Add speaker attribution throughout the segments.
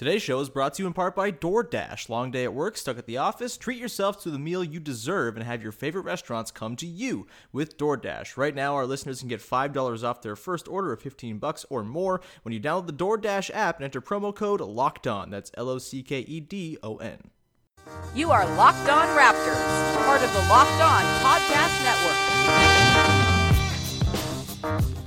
Speaker 1: Today's show is brought to you in part by DoorDash. Long day at work, stuck at the office? Treat yourself to the meal you deserve and have your favorite restaurants come to you with DoorDash. Right now, our listeners can get $5 off their first order of 15 bucks or more when you download the DoorDash app and enter promo code LOCKED ON. That's L O C K E D O N.
Speaker 2: You are Locked On Raptors, part of the Locked On Podcast Network.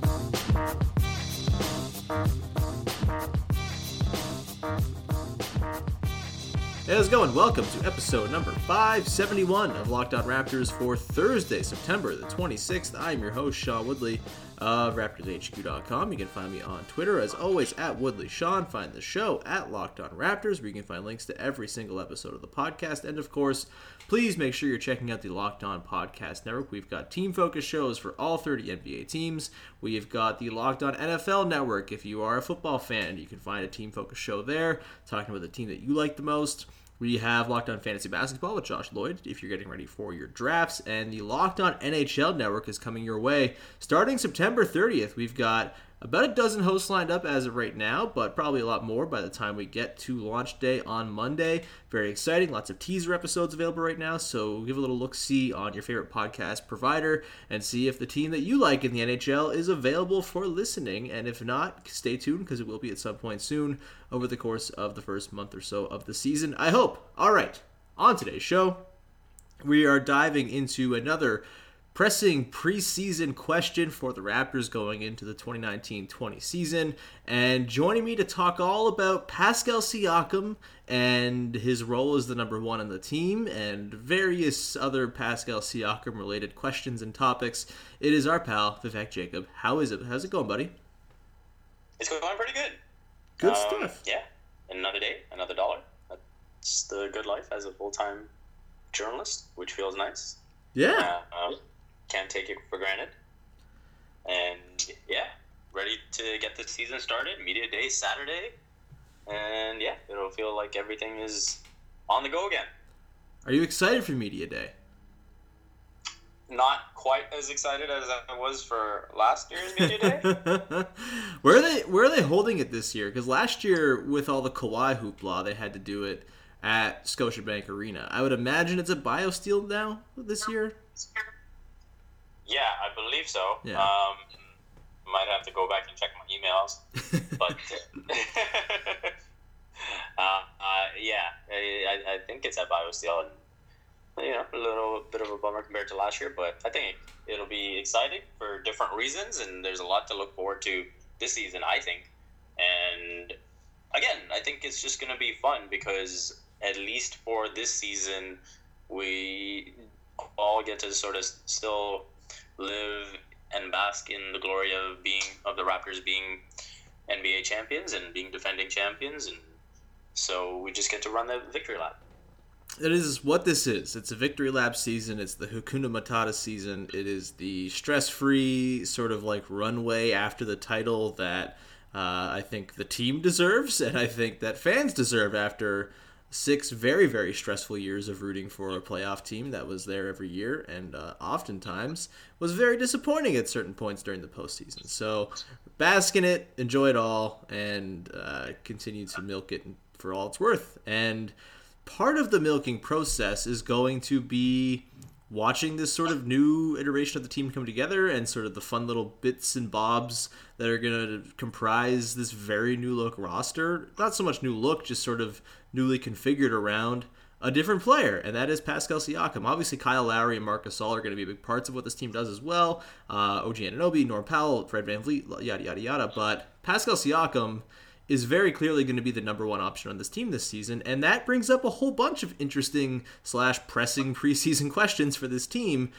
Speaker 1: How's it going? Welcome to episode number 571 of Locked On Raptors for Thursday, September the 26th. I'm your host, Sean Woodley of RaptorsHQ.com. You can find me on Twitter, as always, at Woodley Sean. Find the show at Locked On Raptors, where you can find links to every single episode of the podcast. And of course, please make sure you're checking out the Locked On Podcast Network. We've got team focused shows for all 30 NBA teams. We've got the Locked On NFL Network. If you are a football fan, you can find a team focused show there, talking about the team that you like the most. We have Locked On Fantasy Basketball with Josh Lloyd if you're getting ready for your drafts. And the Locked On NHL Network is coming your way starting September 30th. We've got about a dozen hosts lined up as of right now, but probably a lot more by the time we get to launch day on Monday. Very exciting. Lots of teaser episodes available right now. So give a little look see on your favorite podcast provider and see if the team that you like in the NHL is available for listening. And if not, stay tuned because it will be at some point soon over the course of the first month or so of the season. I hope. All right. On today's show, we are diving into another pressing preseason question for the Raptors going into the 2019 20 season. And joining me to talk all about Pascal Siakam and his role as the number one on the team and various other Pascal Siakam related questions and topics, it is our pal, Vivek Jacob. How is it? How's it going, buddy?
Speaker 3: It's going pretty good.
Speaker 1: Good um, stuff.
Speaker 3: Yeah. Another day, another dollar. That's the good life as a full time journalist, which feels nice.
Speaker 1: Yeah.
Speaker 3: Uh, um, can't take it for granted. And yeah, ready to get the season started. Media day Saturday, and yeah, it'll feel like everything is on the go again.
Speaker 1: Are you excited for media day?
Speaker 3: Not quite as excited as I was for last year's media day.
Speaker 1: where are they? Where are they holding it this year? Because last year, with all the Kawhi hoopla, they had to do it at Scotiabank Arena. I would imagine it's at BioSteel now this year.
Speaker 3: Yeah, I believe so.
Speaker 1: Yeah.
Speaker 3: Um, might have to go back and check my emails, but uh, uh, yeah, I, I think it's at BioSteel, and you know, a little bit of a bummer compared to last year, but I think it'll be exciting for different reasons, and there's a lot to look forward to this season. I think, and again, I think it's just going to be fun because at least for this season, we all get to sort of still live and bask in the glory of being of the Raptors being NBA champions and being defending champions, and so we just get to run the victory lap.
Speaker 1: It is what this is. It's a victory lap season. It's the Hakuna Matata season. It is the stress-free sort of like runway after the title that uh, I think the team deserves, and I think that fans deserve after six very very stressful years of rooting for a playoff team that was there every year and uh, oftentimes was very disappointing at certain points during the postseason. So bask in it, enjoy it all, and uh, continue to milk it for all it's worth. And part of the milking process is going to be watching this sort of new iteration of the team come together and sort of the fun little bits and bobs that are going to comprise this very new look roster. Not so much new look, just sort of newly configured around a different player, and that is Pascal Siakam. Obviously, Kyle Lowry and Marcus Gasol are going to be big parts of what this team does as well. Uh, OG Anunoby, Norm Powell, Fred VanVleet, yada, yada, yada. But Pascal Siakam is very clearly going to be the number one option on this team this season, and that brings up a whole bunch of interesting slash pressing preseason questions for this team.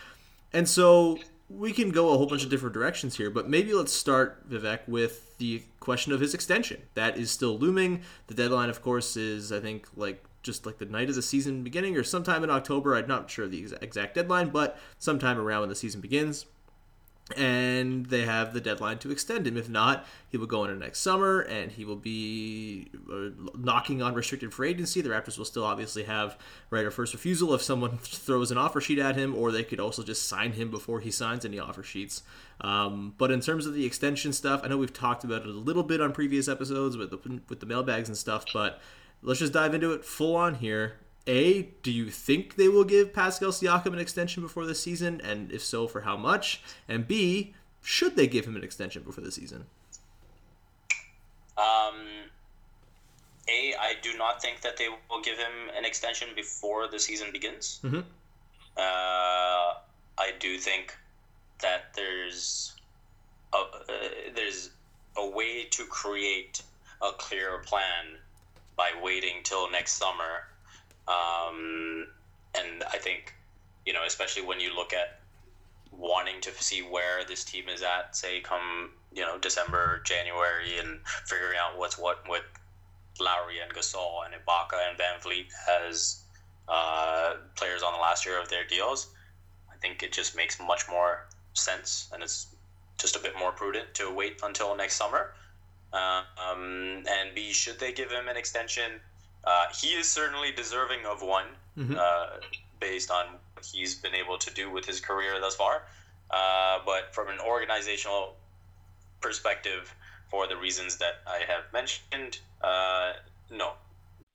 Speaker 1: And so we can go a whole bunch of different directions here, but maybe let's start Vivek with the question of his extension. That is still looming. The deadline, of course, is I think like just like the night of the season beginning or sometime in October. I'm not sure the exact deadline, but sometime around when the season begins and they have the deadline to extend him. If not, he will go into next summer, and he will be uh, knocking on restricted free agency. The Raptors will still obviously have right of first refusal if someone throws an offer sheet at him, or they could also just sign him before he signs any offer sheets. Um, but in terms of the extension stuff, I know we've talked about it a little bit on previous episodes with the with the mailbags and stuff, but let's just dive into it full on here. A, do you think they will give Pascal Siakam an extension before the season? And if so, for how much? And B, should they give him an extension before the season?
Speaker 3: Um, A, I do not think that they will give him an extension before the season begins.
Speaker 1: Mm-hmm.
Speaker 3: Uh, I do think that there's a, uh, there's a way to create a clearer plan by waiting till next summer um, and I think, you know, especially when you look at wanting to see where this team is at, say, come, you know, December, January, and figuring out what's what with Lowry and Gasol and Ibaka and VanVleet as uh, players on the last year of their deals, I think it just makes much more sense and it's just a bit more prudent to wait until next summer. Uh, um, and B, should they give him an extension? Uh, he is certainly deserving of one, mm-hmm. uh, based on what he's been able to do with his career thus far. Uh, but from an organizational perspective, for the reasons that I have mentioned, uh, no,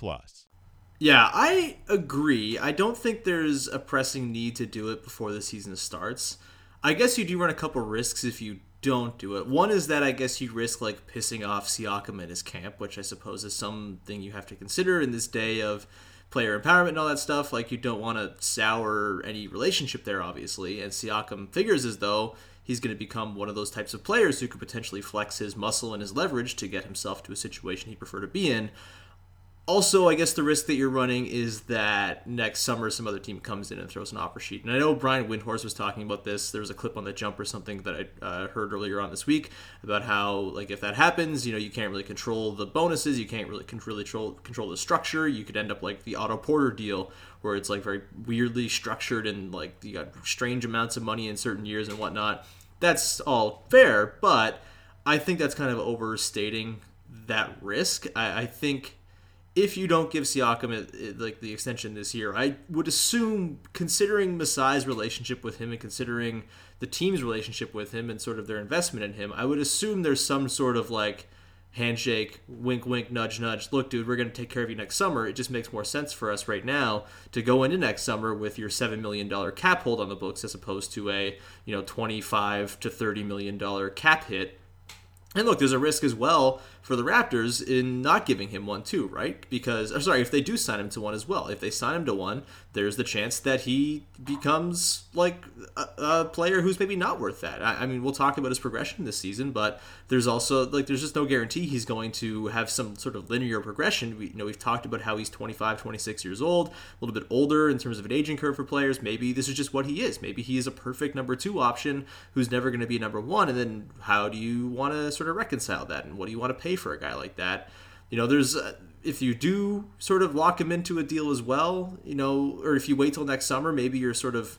Speaker 4: Plus.
Speaker 1: Yeah, I agree. I don't think there's a pressing need to do it before the season starts. I guess you do run a couple risks if you don't do it. One is that I guess you risk like pissing off Siakam and his camp, which I suppose is something you have to consider in this day of player empowerment and all that stuff. Like you don't want to sour any relationship there, obviously. And Siakam figures as though he's going to become one of those types of players who could potentially flex his muscle and his leverage to get himself to a situation he'd prefer to be in also, I guess the risk that you're running is that next summer some other team comes in and throws an offer sheet. And I know Brian Windhorst was talking about this. There was a clip on the jump or something that I uh, heard earlier on this week about how, like, if that happens, you know, you can't really control the bonuses, you can't really, really control control the structure. You could end up like the Otto Porter deal, where it's like very weirdly structured and like you got strange amounts of money in certain years and whatnot. That's all fair, but I think that's kind of overstating that risk. I, I think if you don't give Siakam like the extension this year, I would assume, considering Masai's relationship with him and considering the team's relationship with him and sort of their investment in him, I would assume there's some sort of like handshake, wink, wink, nudge, nudge. Look, dude, we're going to take care of you next summer. It just makes more sense for us right now to go into next summer with your seven million dollar cap hold on the books as opposed to a you know twenty five to thirty million dollar cap hit. And look, there's a risk as well for the Raptors in not giving him one too, right? Because, or sorry, if they do sign him to one as well, if they sign him to one, there's the chance that he becomes like a, a player who's maybe not worth that. I, I, mean, we'll talk about his progression this season, but there's also like there's just no guarantee he's going to have some sort of linear progression. We you know we've talked about how he's 25, 26 years old, a little bit older in terms of an aging curve for players. Maybe this is just what he is. Maybe he is a perfect number two option who's never going to be number one. And then how do you want to sort of reconcile that, and what do you want to pay for a guy like that? You know, there's uh, if you do sort of lock him into a deal as well, you know, or if you wait till next summer, maybe you're sort of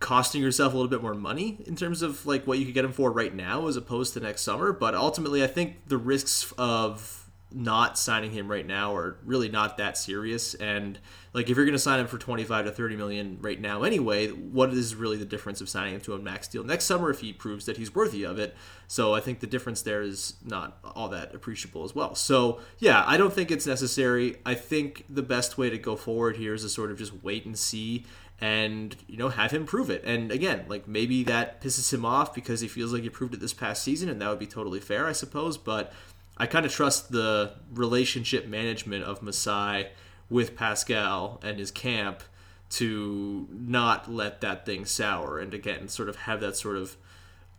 Speaker 1: costing yourself a little bit more money in terms of like what you could get him for right now as opposed to next summer. But ultimately, I think the risks of not signing him right now are really not that serious. And like if you're going to sign him for 25 to 30 million right now anyway, what is really the difference of signing him to a max deal next summer if he proves that he's worthy of it? So I think the difference there is not all that appreciable as well. So yeah, I don't think it's necessary. I think the best way to go forward here is to sort of just wait and see and you know have him prove it and again like maybe that pisses him off because he feels like he proved it this past season and that would be totally fair i suppose but I kind of trust the relationship management of Masai with Pascal and his camp to not let that thing sour and again sort of have that sort of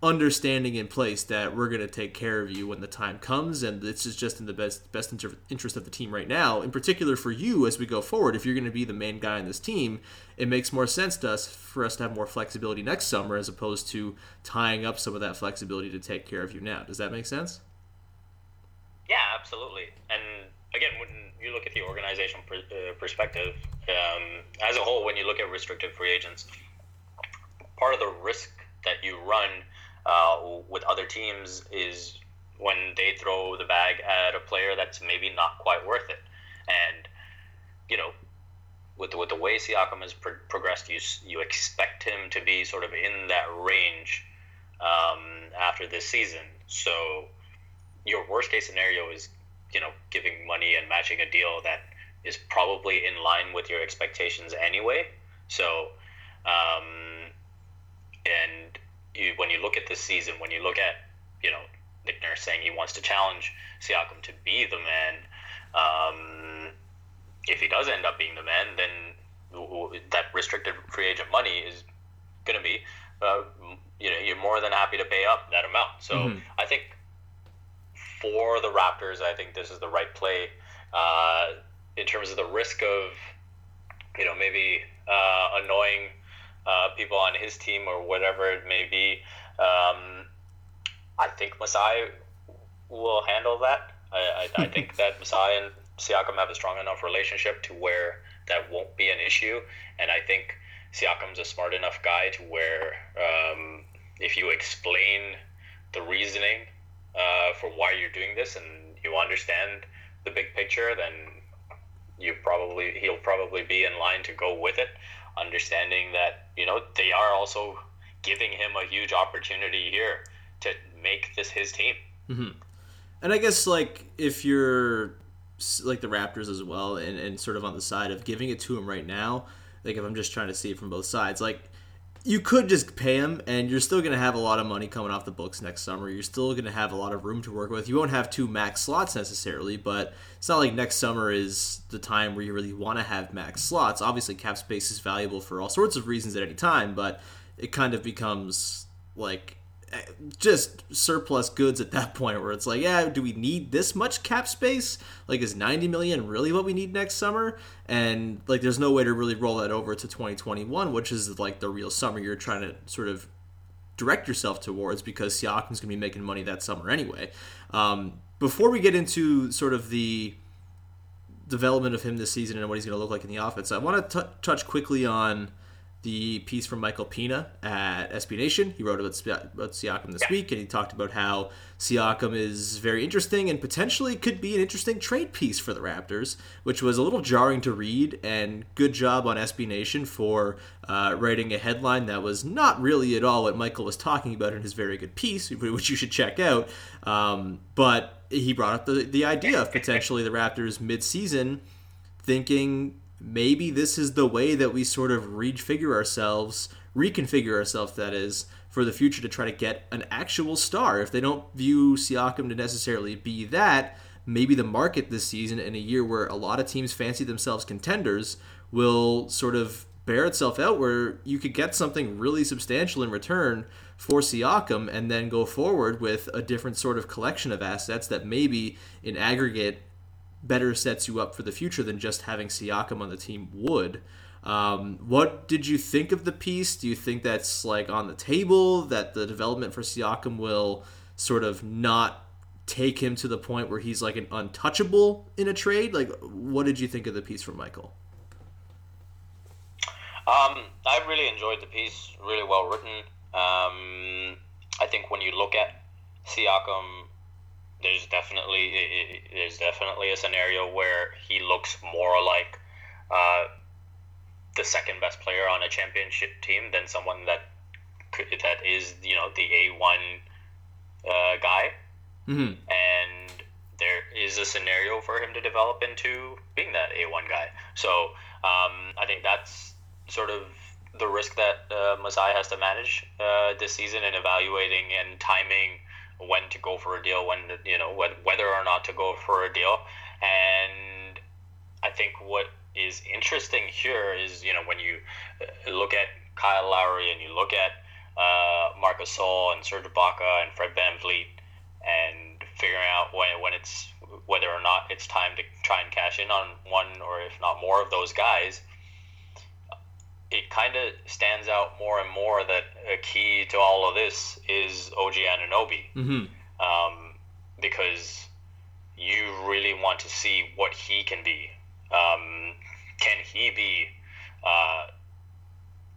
Speaker 1: understanding in place that we're going to take care of you when the time comes and this is just in the best best inter- interest of the team right now. In particular for you as we go forward if you're going to be the main guy in this team it makes more sense to us for us to have more flexibility next summer as opposed to tying up some of that flexibility to take care of you now. Does that make sense
Speaker 3: yeah, absolutely. And again, when you look at the organization uh, perspective, um, as a whole, when you look at restricted free agents, part of the risk that you run uh, with other teams is when they throw the bag at a player that's maybe not quite worth it. And, you know, with the, with the way Siakam has pro- progressed, you, you expect him to be sort of in that range um, after this season. So, your worst case scenario is you know giving money and matching a deal that is probably in line with your expectations anyway. So, um, and you, when you look at this season, when you look at you know Nick Nurse saying he wants to challenge Siakam to be the man, um, if he does end up being the man, then that restricted free agent money is going to be, uh, you know, you're more than happy to pay up that amount. So mm-hmm. I think for the Raptors, I think this is the right play uh, in terms of the risk of, you know, maybe uh, annoying uh, people on his team or whatever it may be. Um, I think Masai will handle that. I, I, I think that Masai and Siakam have a strong enough relationship to where that won't be an issue, and I think Siakam's a smart enough guy to where um, if you explain the reasoning uh, for why you're doing this and you understand the big picture, then you probably he'll probably be in line to go with it, understanding that you know they are also giving him a huge opportunity here to make this his team.
Speaker 1: Mm-hmm. And I guess like if you're like the Raptors as well, and, and sort of on the side of giving it to him right now, like if I'm just trying to see it from both sides, like you could just pay him and you're still going to have a lot of money coming off the books next summer. You're still going to have a lot of room to work with. You won't have two max slots necessarily, but it's not like next summer is the time where you really want to have max slots. Obviously, cap space is valuable for all sorts of reasons at any time, but it kind of becomes like just surplus goods at that point where it's like, yeah, do we need this much cap space? Like, is 90 million really what we need next summer? And like, there's no way to really roll that over to 2021, which is like the real summer you're trying to sort of direct yourself towards because Siakam's going to be making money that summer anyway. Um, before we get into sort of the development of him this season and what he's going to look like in the offense, I want to touch quickly on the piece from Michael Pina at SB Nation. He wrote about, about Siakam this week, and he talked about how Siakam is very interesting and potentially could be an interesting trade piece for the Raptors, which was a little jarring to read. And good job on SB Nation for uh, writing a headline that was not really at all what Michael was talking about in his very good piece, which you should check out. Um, but he brought up the, the idea of potentially the Raptors mid-season thinking maybe this is the way that we sort of refigure ourselves, reconfigure ourselves, that is, for the future to try to get an actual star. If they don't view Siakam to necessarily be that, maybe the market this season, in a year where a lot of teams fancy themselves contenders, will sort of bear itself out where you could get something really substantial in return for Siakam and then go forward with a different sort of collection of assets that maybe in aggregate better sets you up for the future than just having Siakam on the team would. Um, what did you think of the piece? Do you think that's like on the table that the development for Siakam will sort of not take him to the point where he's like an untouchable in a trade? Like, what did you think of the piece from Michael?
Speaker 3: Um, I really enjoyed the piece. Really well written. Um, I think when you look at Siakam there's definitely there's definitely a scenario where he looks more like uh, the second best player on a championship team than someone that that is you know the A one uh, guy,
Speaker 1: mm-hmm.
Speaker 3: and there is a scenario for him to develop into being that A one guy. So um, I think that's sort of the risk that uh, Masai has to manage uh, this season in evaluating and timing when to go for a deal, when you know whether or not to go for a deal, and I think what is interesting here is you know when you uh, look at Kyle Lowry and you look at uh, Marc Gasol and Serge Ibaka and Fred VanVleet and figuring out when, when it's whether or not it's time to try and cash in on one or if not more of those guys it kind of stands out more and more that a key to all of this is OG Anunoby.
Speaker 1: Mm-hmm.
Speaker 3: Um, because you really want to see what he can be. Um, can he be uh,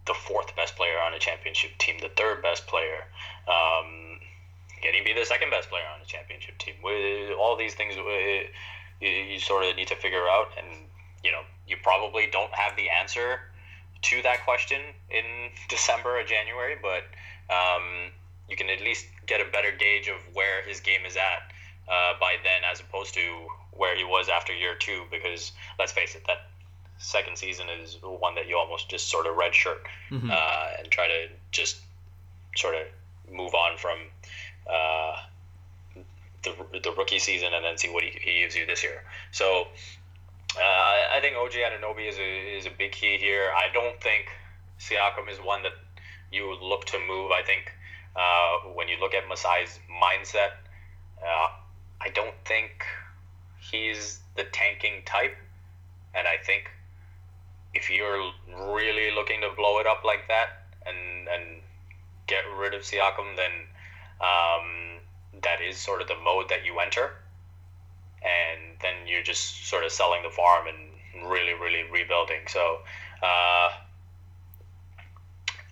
Speaker 3: the fourth best player on a championship team, the third best player? Um, can he be the second best player on a championship team? All these things, you, you sort of need to figure out, and you know, you probably don't have the answer to that question in December or January, but um, you can at least get a better gauge of where his game is at uh, by then, as opposed to where he was after year two. Because let's face it, that second season is one that you almost just sort of redshirt
Speaker 1: mm-hmm.
Speaker 3: uh, and try to just sort of move on from uh, the, the rookie season and then see what he, he gives you this year. So I think OG Anunoby is a, is a big key here. I don't think Siakam is one that you look to move. I think uh, when you look at Masai's mindset, uh, I don't think he's the tanking type. And I think if you're really looking to blow it up like that and, and get rid of Siakam, then um, that is sort of the mode that you enter and then you're just sort of selling the farm and really, really rebuilding. So, uh,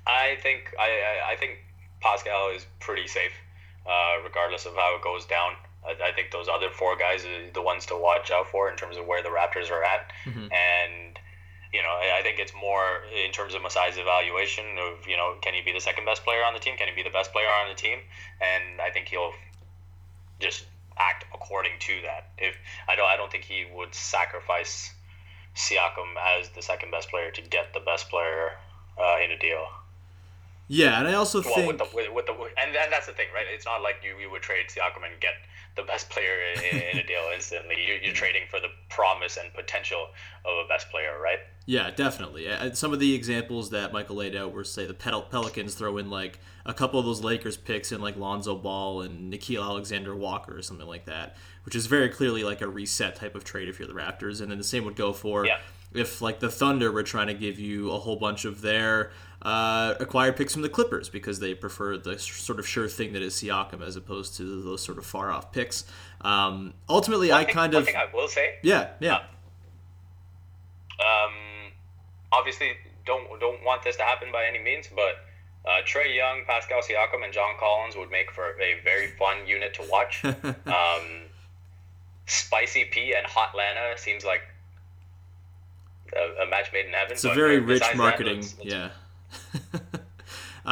Speaker 3: I think I, I think Pascal is pretty safe, uh, regardless of how it goes down. I, I, think those other four guys are the ones to watch out for in terms of where the Raptors are at,
Speaker 1: mm-hmm.
Speaker 3: and you know, I think it's more in terms of Masai's evaluation of, you know, can he be the second best player on the team? Can he be the best player on the team? And I think he'll just act according to that. If I don't, I don't think he would sacrifice Siakam as the second best player to get the best player uh, in a deal.
Speaker 1: Yeah, and I also
Speaker 3: well,
Speaker 1: think
Speaker 3: with the, with, with the and, and that's the thing, right? It's not like you, you would trade Siakam and get the best player in, in a deal instantly. You're, you're trading for the promise and potential of a best player, right?
Speaker 1: Yeah, definitely. Some of the examples that Michael laid out were, say, the Pel- Pelicans throw in like a couple of those Lakers picks in like Lonzo Ball and Nickeil Alexander Walker or something like that, which is very clearly like a reset type of trade if you're the Raptors. And then the same would go for
Speaker 3: yeah.
Speaker 1: if like the Thunder were trying to give you a whole bunch of their uh, acquired picks from the Clippers because they prefer the sort of sure thing that is Siakam as opposed to those sort of far off picks. Um, ultimately,
Speaker 3: one
Speaker 1: I
Speaker 3: thing,
Speaker 1: kind
Speaker 3: one
Speaker 1: of
Speaker 3: thing I will say,
Speaker 1: yeah, yeah.
Speaker 3: Uh, um, obviously don't don't want this to happen by any means, but uh, Trae Young, Pascal Siakam, and John Collins would make for a very fun unit to watch. um, Spicy P and Hot Lana seems like a, a match made in heaven.
Speaker 1: It's a very rich marketing. That, let's...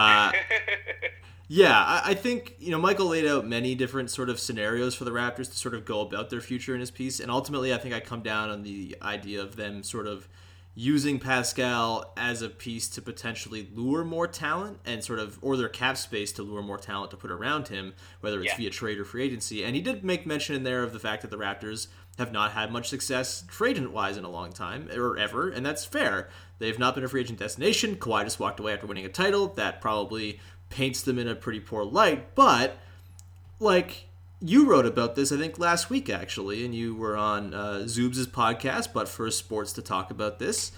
Speaker 1: yeah. uh, yeah, I, I, think you know Michael laid out many different sort of scenarios for the Raptors to sort of go about their future in his piece, and ultimately, I think I come down on the idea of them sort of using Pascal as a piece to potentially lure more talent and sort of or their cap space to lure more talent to put around him, whether it's yeah. via trade or free agency. And he did make mention in there of the fact that the Raptors have not had much success agent wise in a long time or ever, and that's fair. They've not been a free agent destination. Kawhi just walked away after winning a title. That probably paints them in a pretty poor light, but like you wrote about this, I think, last week actually, and you were on uh, Zoobs' podcast, but for sports to talk about this.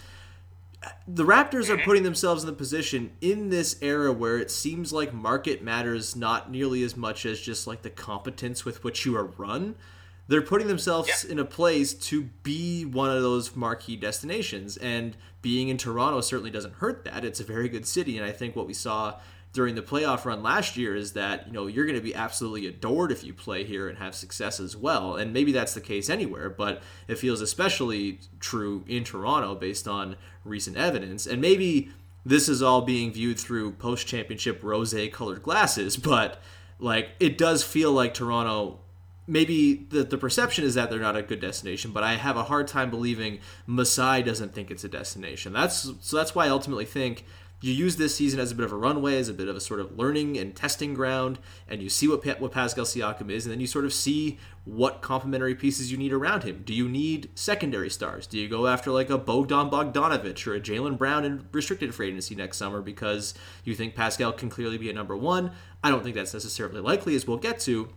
Speaker 1: The Raptors are putting themselves in the position in this era where it seems like market matters not nearly as much as just like the competence with which you are run they're putting themselves yeah. in a place to be one of those marquee destinations. And being in Toronto certainly doesn't hurt that. It's a very good city. And I think what we saw during the playoff run last year is that, you know, you're going to be absolutely adored if you play here and have success as well. And maybe that's the case anywhere, but it feels especially true in Toronto based on recent evidence. And maybe this is all being viewed through post championship rose colored glasses, but like it does feel like Toronto maybe the, the perception is that they're not a good destination, but I have a hard time believing Masai doesn't think it's a destination. That's so that's why I ultimately think you use this season as a bit of a runway, as a bit of a sort of learning and testing ground, and you see what what Pascal Siakam is, and then you sort of see what complementary pieces you need around him. Do you need secondary stars? Do you go after like a Bogdan Bogdanovich or a Jaylen Brown in restricted free agency next summer because you think Pascal can clearly be a number one? I don't think that's necessarily likely, as we'll get to.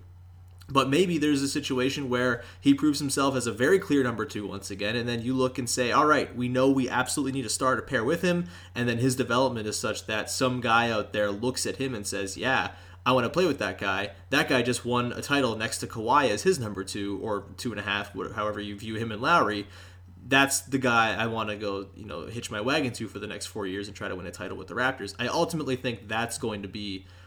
Speaker 1: But maybe there's a situation where he proves himself as a very clear number two once again, and then you look and say, all right, we know we absolutely need to start a pair with him, and then his development is such that some guy out there looks at him and says, yeah, I want to play with that guy. That guy just won a title next to Kawhi as his number two or two and a half, however you view him and Lowry. That's the guy I want to go, you know, hitch my wagon to for the next four years and try to win a title with the Raptors. I ultimately think that's going to be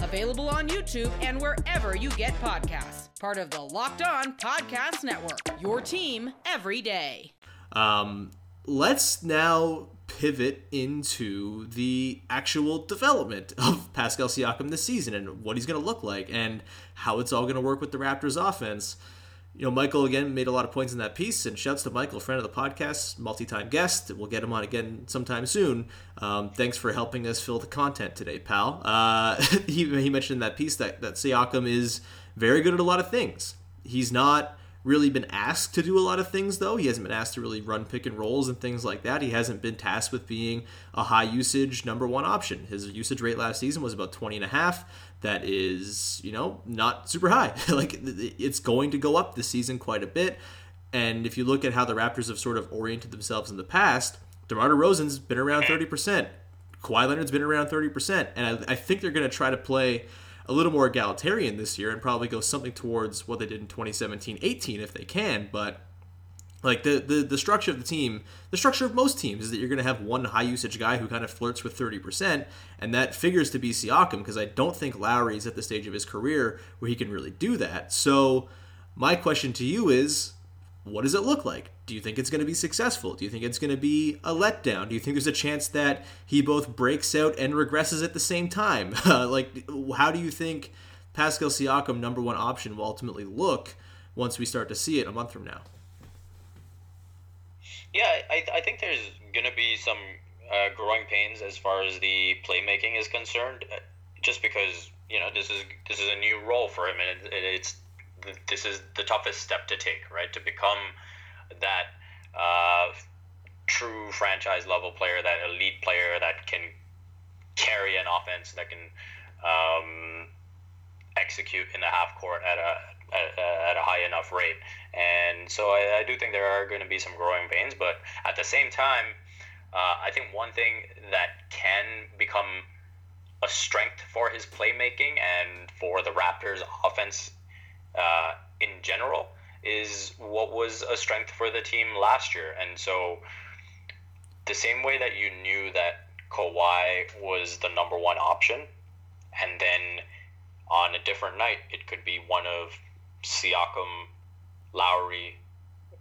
Speaker 2: available on YouTube and wherever you get podcasts. Part of the Locked On Podcast Network. Your team every day.
Speaker 1: Um, let's now pivot into the actual development of Pascal Siakam this season and what he's going to look like and how it's all going to work with the Raptors offense you know, Michael again made a lot of points in that piece, and shouts to Michael, friend of the podcast, multi-time guest. We'll get him on again sometime soon. Um, thanks for helping us fill the content today, pal. Uh, he, he mentioned in that piece that that Siakam is very good at a lot of things. He's not really been asked to do a lot of things though. He hasn't been asked to really run pick and rolls and things like that. He hasn't been tasked with being a high usage number one option. His usage rate last season was about 20 and a half that is, you know, not super high. like it's going to go up this season quite a bit. And if you look at how the Raptors have sort of oriented themselves in the past, DeMar DeRozan's been around 30%. Kawhi Leonard's been around 30%. And I, I think they're going to try to play a little more egalitarian this year and probably go something towards what they did in 2017-18 if they can. But like the, the the structure of the team the structure of most teams is that you're going to have one high usage guy who kind of flirts with 30% and that figures to be Siakam because I don't think Lowry is at the stage of his career where he can really do that. So my question to you is what does it look like? Do you think it's going to be successful? Do you think it's going to be a letdown? Do you think there's a chance that he both breaks out and regresses at the same time? Like how do you think Pascal Siakam number one option will ultimately look once we start to see it a month from now
Speaker 3: yeah, I, I think there's going to be some uh, growing pains as far as the playmaking is concerned, uh, just because you know this is this is a new role for him, and it, it's this is the toughest step to take, right? To become that uh, true franchise level player, that elite player that can carry an offense, that can um, execute in the half court at a at, at a high enough rate. And so I, I do think there are going to be some growing pains, but at the same time, uh, I think one thing that can become a strength for his playmaking and for the Raptors' offense uh, in general is what was a strength for the team last year. And so, the same way that you knew that Kawhi was the number one option, and then on a different night, it could be one of Siakam, Lowry,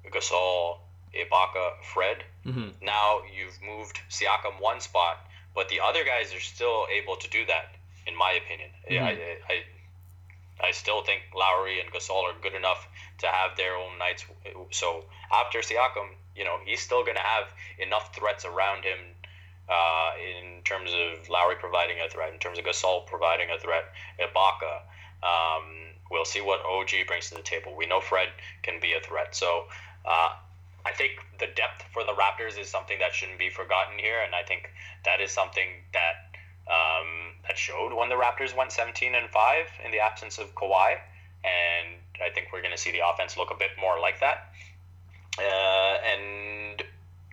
Speaker 3: Gasol, Ibaka, Fred.
Speaker 1: Mm-hmm.
Speaker 3: Now you've moved Siakam one spot, but the other guys are still able to do that, in my opinion.
Speaker 1: Mm-hmm.
Speaker 3: I, I, I still think Lowry and Gasol are good enough to have their own nights. So after Siakam, you know, he's still going to have enough threats around him uh, in terms of Lowry providing a threat, in terms of Gasol providing a threat, Ibaka. Um, we'll see what OG brings to the table. We know Fred can be a threat. So uh, I think the depth for the Raptors is something that shouldn't be forgotten here, and I think that is something that um, that showed when the Raptors went 17 and five in the absence of Kawhi, and I think we're going to see the offense look a bit more like that. Uh, and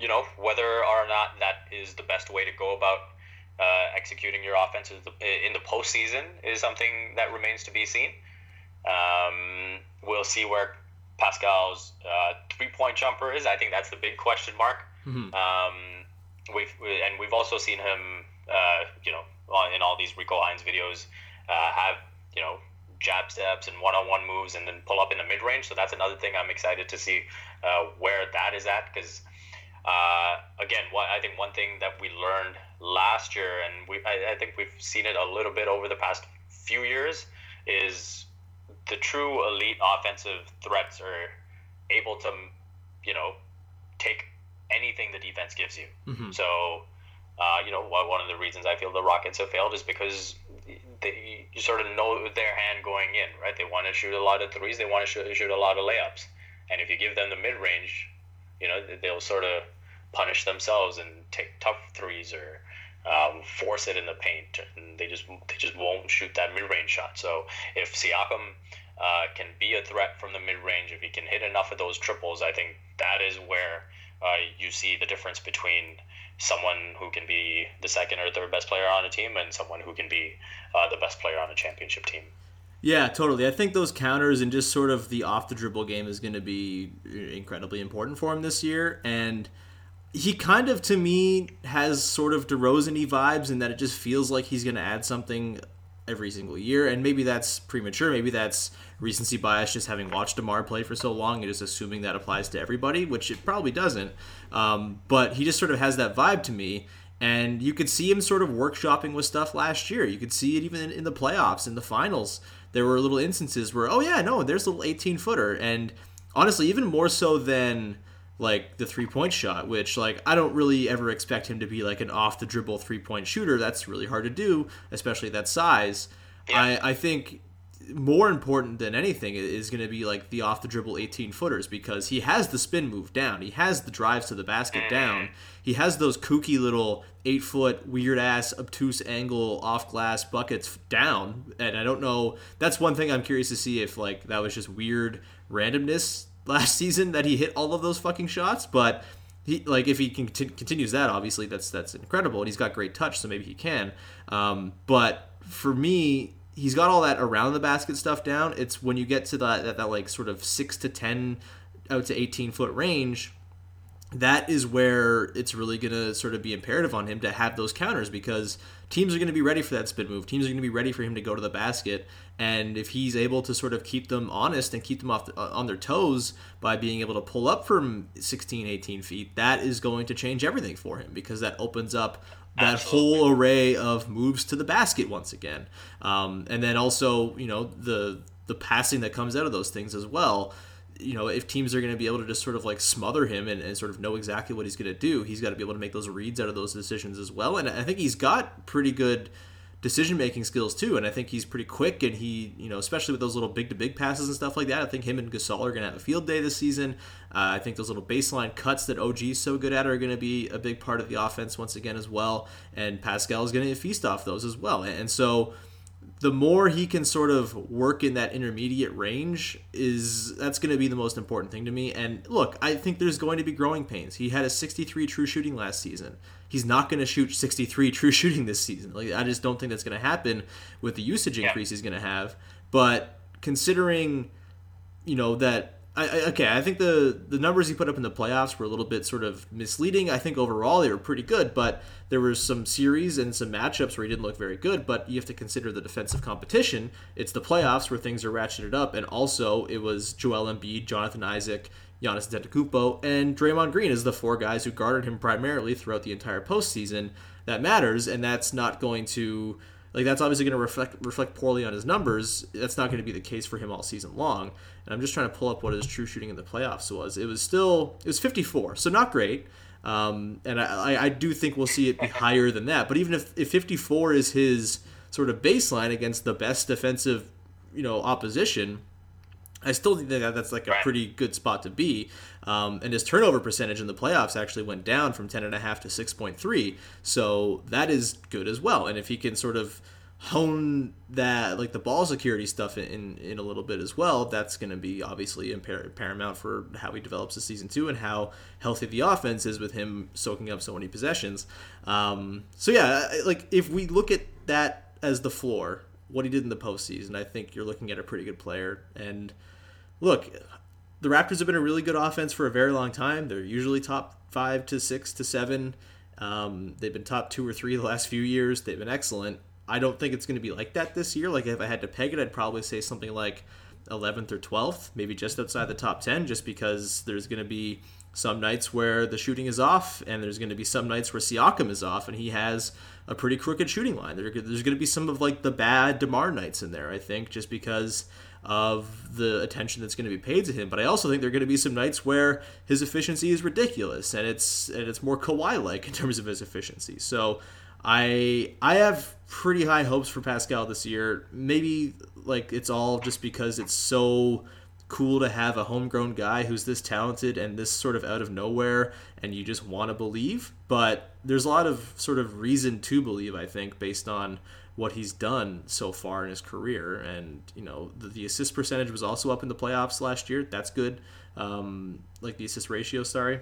Speaker 3: you know whether or not that is the best way to go about uh, executing your offense in the postseason is something that remains to be seen. Um, we'll see where Pascal's uh, three-point jumper is. I think that's the big question mark.
Speaker 1: Mhm.
Speaker 3: Um, we've and we've also seen him, uh, you know, on- in all these Rico Hines videos, uh, have you know jab steps and one-on-one moves, and then pull up in the mid-range. So that's another thing I'm excited to see uh, where that is at because. Uh, again, what I think one thing that we learned last year, and we I, I think we've seen it a little bit over the past few years, is the true elite offensive threats are able to, you know, take anything the defense gives you.
Speaker 1: Mhm.
Speaker 3: So, uh, you know, one one of the reasons I feel the Rockets have failed is because they you sort of know their hand going in, right? They want to shoot a lot of threes, they want to shoot, shoot a lot of layups, and if you give them the mid range, you know, they'll sort of punish themselves and take tough threes or um, force it in the paint, and they just they just won't shoot that mid range shot. So if Siakam uh, can be a threat from the mid range, if he can hit enough of those triples, I think that is where uh, you see the difference between someone who can be the second or third best player on a team and someone who can be uh, the best player on a championship team.
Speaker 1: Yeah, totally. I think those counters and just sort of the off the dribble game is going to be incredibly important for him this year. And he kind of, to me, has sort of DeRozan vibes in that it just feels like he's going to add something every single year. And maybe that's premature. Maybe that's recency bias, just having watched Demar play for so long and just assuming that applies to everybody, which it probably doesn't. Um, but he just sort of has that vibe to me. And you could see him sort of workshopping with stuff last year. You could see it even in, in the playoffs, in the finals. There were little instances where, oh yeah, no, there's a little 18 footer, and honestly, even more so than like the three point shot, which like I don't really ever expect him to be like an off the dribble three point shooter. That's really hard to do, especially that size. I I think more important than anything is going to be like the off the dribble 18 footers because he has the spin move down. He has the drives to the basket mm-hmm. down. He has those kooky little eight foot weird ass obtuse angle off glass buckets down. And I don't know. That's one thing I'm curious to see if like that was just weird randomness last season that he hit all of those fucking shots. But he like if he can conti- continues that, obviously that's that's incredible. And he's got great touch, so maybe he can. Um, but for me, he's got all that around the basket stuff down. It's when you get to that that, that like sort of six to ten out to eighteen foot range. That is where it's really going to sort of be imperative on him to have those counters because teams are going to be ready for that spin move. Teams are going to be ready for him to go to the basket. And if he's able to sort of keep them honest and keep them off the, uh, on their toes by being able to pull up from 16, 18 feet, that is going to change everything for him because that opens up that whole array of moves to the basket once again. Um, and then also, you know, the the passing that comes out of those things as well. You know, if teams are going to be able to just sort of like smother him and, and sort of know exactly what he's going to do, he's got to be able to make those reads out of those decisions as well. And I think he's got pretty good decision making skills too. And I think he's pretty quick. And he, you know, especially with those little big to big passes and stuff like that, I think him and Gasol are going to have a field day this season. Uh, I think those little baseline cuts that OG is so good at are going to be a big part of the offense once again as well. And Pascal is going to feast off those as well. And so the more he can sort of work in that intermediate range is that's going to be the most important thing to me. And look i think there's going to be growing pains. He had a 63 true shooting last season. He's not going to shoot 63 true shooting this season. Like i just don't think that's going to happen with the usage increase yeah. he's going to have. But considering you know that I, okay, I think the the numbers he put up in the playoffs were a little bit sort of misleading. I think overall they were pretty good, but there were some series and some matchups where he didn't look very good. But you have to consider the defensive competition. It's the playoffs where things are ratcheted up, and also it was Joel Embiid, Jonathan Isaac, Giannis Antetokounmpo, and Draymond Green as the four guys who guarded him primarily throughout the entire postseason. That matters, and that's not going to like that's obviously going to reflect reflect poorly on his numbers. That's not going to be the case for him all season long. And I'm just trying to pull up what his true shooting in the playoffs was. It was still it was 54, so not great. Um, and I, I do think we'll see it be higher than that. But even if, if 54 is his sort of baseline against the best defensive, you know, opposition, I still think that that's like a pretty good spot to be. Um, and his turnover percentage in the playoffs actually went down from 10.5 to 6.3. So that is good as well. And if he can sort of hone that, like the ball security stuff in, in a little bit as well, that's going to be obviously paramount for how he develops the season two and how healthy the offense is with him soaking up so many possessions. Um, so yeah, like if we look at that as the floor, what he did in the postseason, I think you're looking at a pretty good player. And look, the Raptors have been a really good offense for a very long time. They're usually top five to six to seven. Um, they've been top two or three the last few years. They've been excellent. I don't think it's going to be like that this year. Like if I had to peg it, I'd probably say something like 11th or 12th, maybe just outside the top 10, just because there's going to be some nights where the shooting is off, and there's going to be some nights where Siakam is off, and he has a pretty crooked shooting line. There's going to be some of like the bad Demar nights in there, I think, just because of the attention that's going to be paid to him. But I also think there are going to be some nights where his efficiency is ridiculous, and it's and it's more Kawhi like in terms of his efficiency. So I I have pretty high hopes for Pascal this year. Maybe like it's all just because it's so cool to have a homegrown guy who's this talented and this sort of out of nowhere and you just want to believe but there's a lot of sort of reason to believe i think based on what he's done so far in his career. And you know, the, the assist percentage was also up in the playoffs last year. That's good. Um, like the assist ratio, sorry.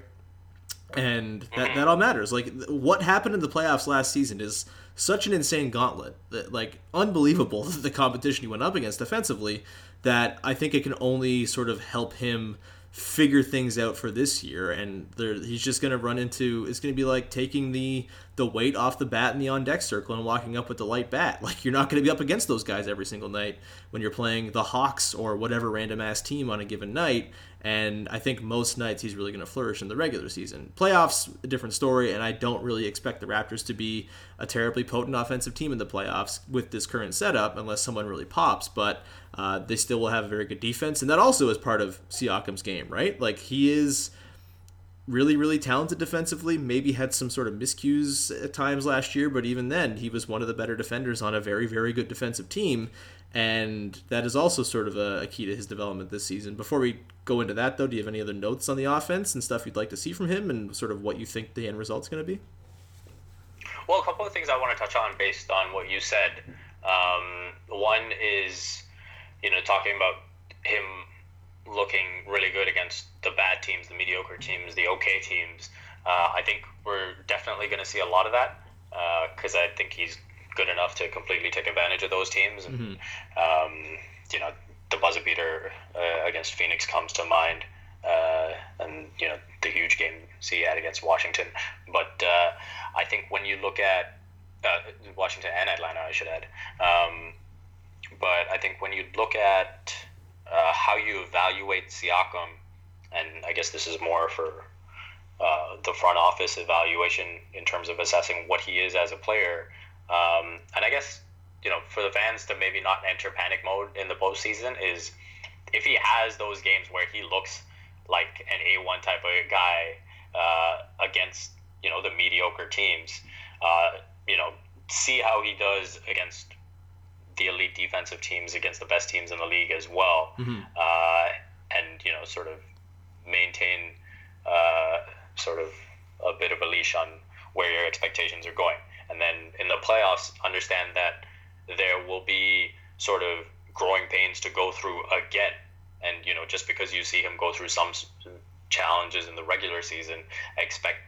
Speaker 1: And that, that all matters. Like what happened in the playoffs last season is such an insane gauntlet. That, like unbelievable the competition he went up against defensively. That I think it can only sort of help him figure things out for this year and he's just going to run into it's going to be like taking the the weight off the bat in the on deck circle and walking up with the light bat like you're not going to be up against those guys every single night when you're playing the hawks or whatever random ass team on a given night and I think most nights he's really going to flourish in the regular season. Playoffs, a different story, and I don't really expect the Raptors to be a terribly potent offensive team in the playoffs with this current setup, unless someone really pops. But uh, they still will have a very good defense, and that also is part of Siakam's game, right? Like he is really, really talented defensively. Maybe had some sort of miscues at times last year, but even then, he was one of the better defenders on a very, very good defensive team and that is also sort of a, a, key to his development this season. Before we go into that, though, do you have any other notes on the offense and stuff you'd like to see from him, and sort of what you think the end result's going to be?
Speaker 3: Well, a couple of things I want to touch on based on what you said. Um, one is, you know, talking about him looking really good against the bad teams, the mediocre teams, the okay teams. Uh, I think we're definitely going to see a lot of that because uh, I think he's good enough to completely take advantage of those teams. Mm-hmm. Um, you know, the buzzer beater uh, against Phoenix comes to mind, uh, and you know the huge game he had against Washington. But uh, I think when you look at uh, Washington and Atlanta, I should add. Um, but I think when you look at uh, how you evaluate Siakam, and I guess this is more for uh, the front office evaluation in terms of assessing what he is as a player um, and I guess you know for the fans to maybe not enter panic mode in the postseason is if he has those games where he looks like an A one type of guy uh, against you know the mediocre teams. Uh, you know, see how he does against the elite defensive teams, against the best teams in the league as well, mm-hmm. uh, and you know, sort of maintain uh, sort of a bit of a leash on where your expectations are going and then in the playoffs understand that there will be sort of growing pains to go through again. And you know, just because you see him go through some challenges in the regular season, expect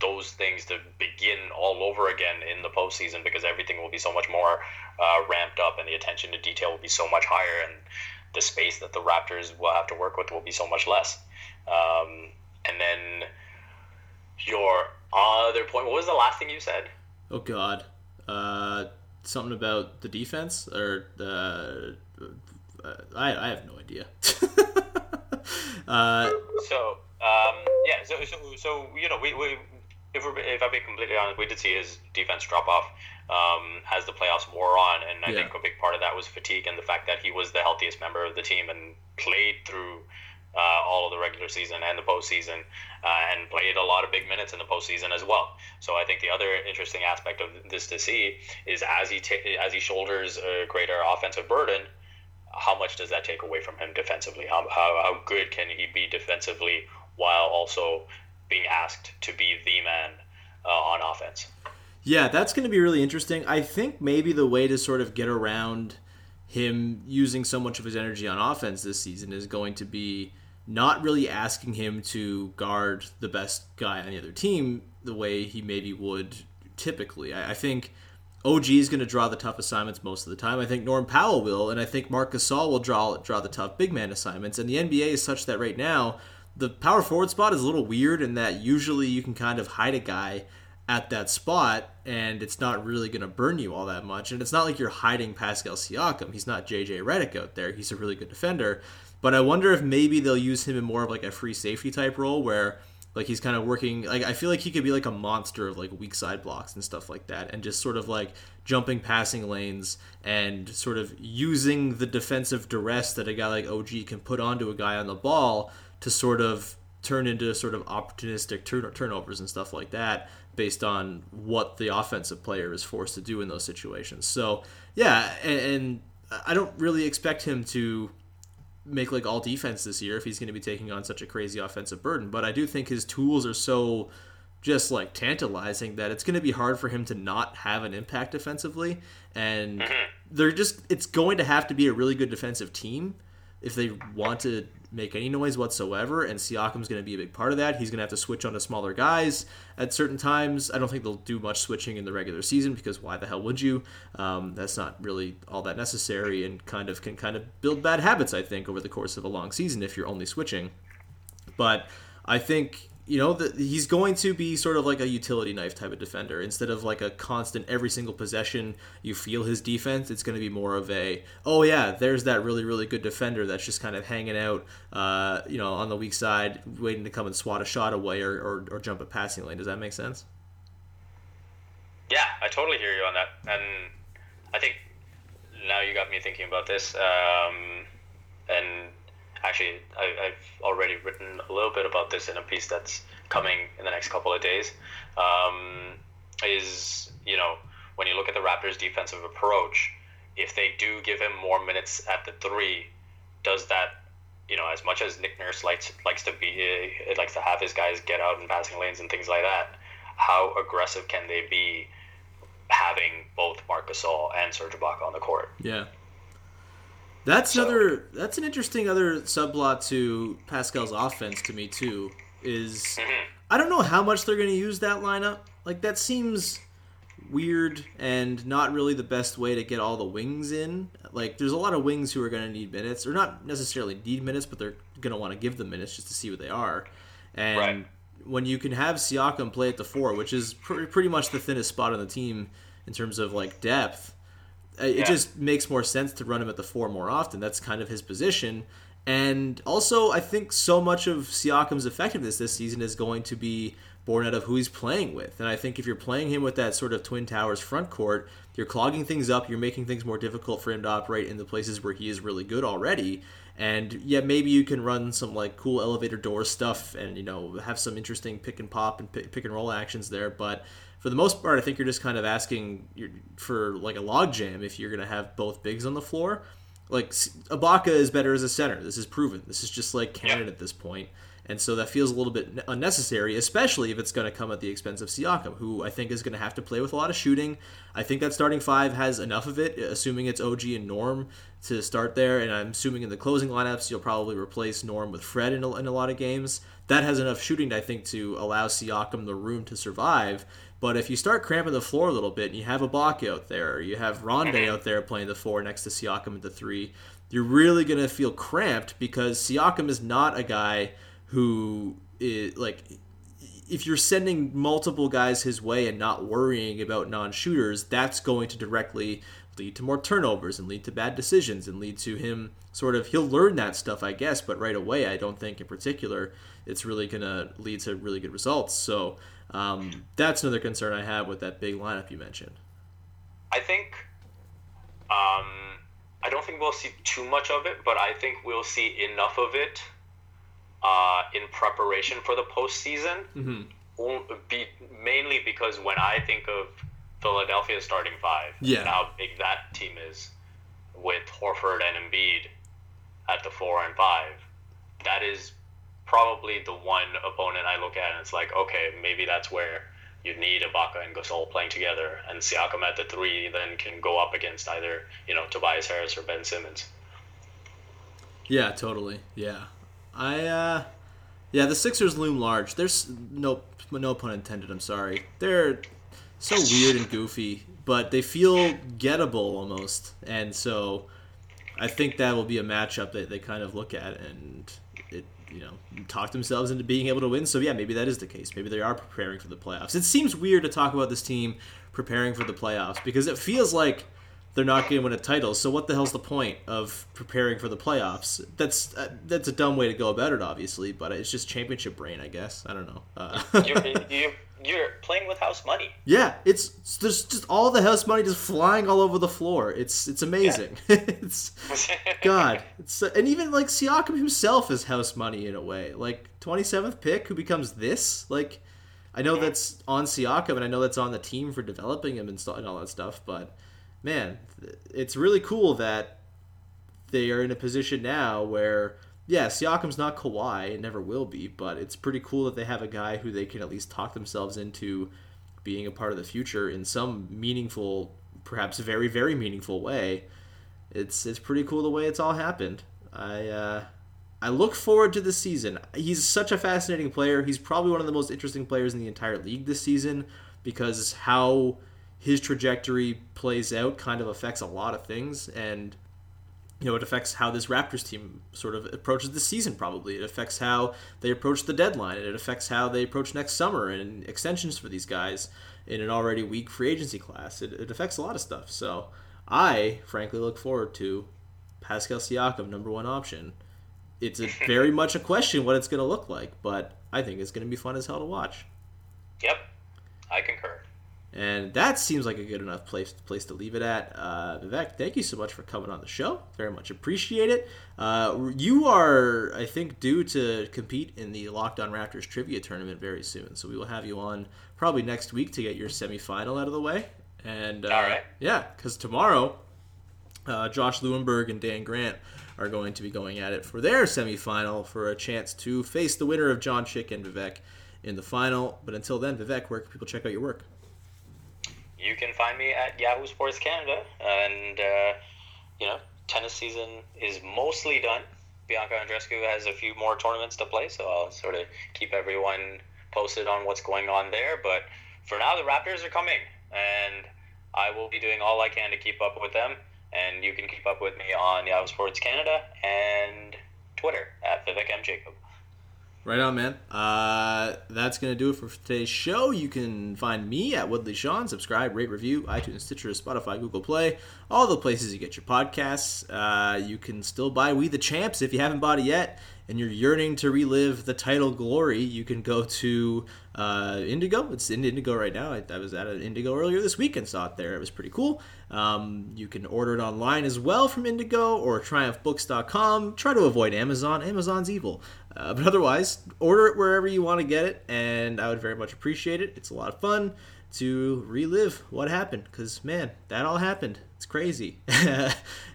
Speaker 3: those things to begin all over again in the postseason because everything will be so much more uh, ramped up and the attention to detail will be so much higher and the space that the Raptors will have to work with will be so much less. Um, and then your other point, what was the last thing you said?
Speaker 1: Oh God, uh, something about the defense or the. Uh, I, I have no idea. uh,
Speaker 3: so um, yeah, so, so so you know we, we if we're if I be completely honest, we did see his defense drop off um, as the playoffs wore on, and I
Speaker 1: Yeah.
Speaker 3: think a big part of that was fatigue and the fact that he was the healthiest member of the team and played through uh, all of the regular season and the postseason, uh, and played a lot of big minutes in the postseason as well. So I think the other interesting aspect of this to see is as he ta- as he shoulders a greater offensive burden, how much does that take away from him defensively? How, how, how good can he be defensively while also being asked to be the man uh, on offense?
Speaker 1: Yeah, that's going to be really interesting. I think maybe the way to sort of get around him using so much of his energy on offense this season is going to be not really asking him to guard the best guy on the other team the way he maybe would typically. I, I think OG is going to draw the tough assignments most of the time. I think Norm Powell will, and I think Marc Gasol will draw draw the tough big man assignments. And the NBA is such that right now the power forward spot is a little weird in that usually you can kind of hide a guy at that spot and it's not really going to burn you all that much. And it's not like you're hiding Pascal Siakam. He's not JJ Redick out there. He's a really good defender. But I wonder if maybe they'll use him in more of like a free safety type role where like he's kind of working like I feel like he could be like a monster of like weak side blocks and stuff like that and just sort of like jumping passing lanes and sort of using the defensive duress that a guy like OG can put onto a guy on the ball to sort of turn into sort of opportunistic turn- turnovers and stuff like that based on what the offensive player is forced to do in those situations. So, yeah, and, and I don't really expect him to make like all defense this year if he's going to be taking on such a crazy offensive burden, but I do think his tools are so just like tantalizing that it's going to be hard for him to not have an impact defensively and mm-hmm. they're just it's going to have to be a really good defensive team if they want to make any noise whatsoever and Siakam's going to be a big part of that. He's going to have to switch on to smaller guys at certain times. I don't think they'll do much switching in the regular season because why the hell would you? Um, that's not really all that necessary and kind of can kind of build bad habits I think over the course of a long season if you're only switching. But I think you know that he's going to be sort of like a utility knife type of defender instead of like a constant every single possession you feel his defense. It's going to be more of a oh yeah, there's that really really good defender that's just kind of hanging out, uh, you know, on the weak side, waiting to come and swat a shot away or, or, or jump a passing lane. Does that make sense?
Speaker 3: Yeah, I totally hear you on that, and I think now you got me thinking about this. Um, actually, I, I've already written a little bit about this in a piece that's coming in the next couple of days. Um, is you know when you look at the Raptors' defensive approach, if they do give him more minutes at the three, does that you know as much as Nick Nurse likes likes to be uh, likes to have his guys get out in passing lanes and things like that? How aggressive can they be having both Marc Gasol and Serge Ibaka on the court?
Speaker 1: Yeah. That's
Speaker 3: So-
Speaker 1: another. That's an interesting other subplot to Pascal's offense to me too. Is mm-hmm. I don't know how much they're going to use that lineup. Like that seems weird and not really the best way to get all the wings in. Like there's a lot of wings who are going to need minutes, or not necessarily need minutes, but they're going to want to give them minutes just to see what they are. And
Speaker 3: Right.
Speaker 1: when you can have Siakam play at the four, which is pr- pretty much the thinnest spot on the team in terms of like depth, Uh, it
Speaker 3: Yeah.
Speaker 1: just makes more sense to run him at the four more often. That's kind of his position. And also, I think so much of Siakam's effectiveness this season is going to be born out of who he's playing with. And I think if you're playing him with that sort of Twin Towers front court, you're clogging things up, you're making things more difficult for him to operate in the places where he is really good already. And yeah, maybe you can run some like cool elevator door stuff and, you know, have some interesting pick and pop and pick, pick and roll actions there. But for the most part, I think you're just kind of asking for like a logjam if you're going to have both bigs on the floor. Like Ibaka is better as a center. This is proven. This is just like canon
Speaker 3: Yeah.
Speaker 1: at this point. And so that feels a little bit unnecessary, especially if it's going to come at the expense of Siakam, who I think is going to have to play with a lot of shooting. I think that starting five has enough of it, assuming it's OG and Norm to start there. And I'm assuming in the closing lineups, you'll probably replace Norm with Fred in a, in a lot of games. That has enough shooting, I think, to allow Siakam the room to survive. But if you start cramping the floor a little bit and you have Ibaka out there, or you have Rondae mm-hmm. out there playing the four next to Siakam at the three, you're really going to feel cramped because Siakam is not a guy who is like if you're sending multiple guys his way and not worrying about non-shooters, that's going to directly lead to more turnovers and lead to bad decisions and lead to him sort of he'll learn that stuff, I guess, but right away I don't think in particular it's really going to lead to really good results. So um, that's another concern I have with that big lineup you mentioned.
Speaker 3: I think um, I don't think we'll see too much of it, but I think we'll see enough of it uh, in preparation for the postseason.
Speaker 1: Mm-hmm.
Speaker 3: Be mainly because when I think of Philadelphia starting five,
Speaker 1: Yeah.
Speaker 3: and how big that team is with Horford and Embiid at the four and five, that is probably the one opponent I look at and it's like, okay, maybe that's where you need Ibaka and Gasol playing together, and Siakam at the three then can go up against either you know Tobias Harris or Ben Simmons.
Speaker 1: Yeah, totally. Yeah. I uh yeah, the Sixers loom large. There's no no pun intended, I'm sorry. They're so weird and goofy, but they feel gettable almost. And so I think that will be a matchup that they kind of look at and it you know, talk themselves into being able to win. So yeah, maybe that is the case. Maybe they are preparing for the playoffs. It seems weird to talk about this team preparing for the playoffs because it feels like they're not going to win a title. So what the hell's the point of preparing for the playoffs? That's uh, that's a dumb way to go about it, obviously, but it's just championship brain, I guess. I don't know. Uh,
Speaker 3: You're, you're you're playing with house money.
Speaker 1: yeah, it's there's just all the house money just flying all over the floor. It's it's amazing. it's God. It's and even like Siakam himself is house money in a way. Like 27th pick who becomes this like. I know that's on Siakam, and I know that's on the team for developing him and, st- and all that stuff. But man, th- it's really cool that they are in a position now where, yeah, Siakam's not Kawhi, it never will be, but it's pretty cool that they have a guy who they can at least talk themselves into being a part of the future in some meaningful, perhaps very, very meaningful way. It's it's pretty cool the way it's all happened. I uh, I look forward to the season. He's such a fascinating player. He's probably one of the most interesting players in the entire league this season because how his trajectory plays out kind of affects a lot of things and you know it affects how this Raptors team sort of approaches the season probably. It affects how they approach the deadline. And it affects how they approach next summer and extensions for these guys in an already weak free agency class. It, it affects a lot of stuff. So I frankly look forward to Pascal Siakam number one option. It's a very much a question what it's going to look like but I think it's going to be fun as hell to watch.
Speaker 3: Yep, I concur.
Speaker 1: And that seems like a good enough place place to leave it at. Uh, Vivek, thank you so much for coming on the show. Very much appreciate it. Uh, you are, I think, due to compete in the Locked On Raptors trivia tournament very soon. So we will have you on probably next week to get your semifinal out of the way. And uh,
Speaker 3: All right.
Speaker 1: yeah, because tomorrow, uh, Josh Lewenberg and Dan Grant are going to be going at it for their semifinal for a chance to face the winner of John Chick and Vivek in the final. But until then, Vivek, where can people check out your work?
Speaker 3: You can find me at Yahoo Sports Canada, and uh, you know, tennis season is mostly done. Bianca Andreescu has a few more tournaments to play, so I'll sort of keep everyone posted on what's going on there. But for now, the Raptors are coming, and I will be doing all I can to keep up with them. And you can keep up with me on Yahoo Sports Canada and Twitter at Vivek M Jacob.
Speaker 1: Right on, man. Uh, that's going to do it for today's show. You can find me at Woodley Sean. Subscribe, rate, review, iTunes, Stitcher, Spotify, Google Play, all the places you get your podcasts. Uh, you can still buy We the Champs if you haven't bought it yet and you're yearning to relive the title glory. You can go to uh, Indigo. It's in Indigo right now. I, I was at an Indigo earlier this week and saw it there. It was pretty cool. Um, you can order it online as well from Indigo or TriumphBooks.com. Try to avoid Amazon. Amazon's evil. Uh, but otherwise, order it wherever you want to get it, and I would very much appreciate it. It's a lot of fun. To relive what happened because man that all happened it's crazy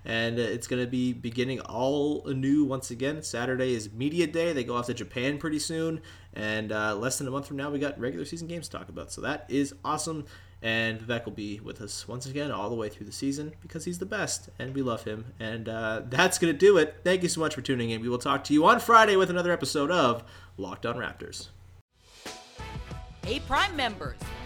Speaker 1: and it's going to be beginning all anew once again saturday is media day they go off to japan pretty soon and uh, less than a month from now we got regular season games to talk about so that is awesome and Vivek will be with us once again all the way through the season because he's the best and we love him. And uh, that's going to do it. Thank you so much for tuning in. We will talk to you on Friday with another episode of Locked On Raptors.
Speaker 2: Hey, Prime members,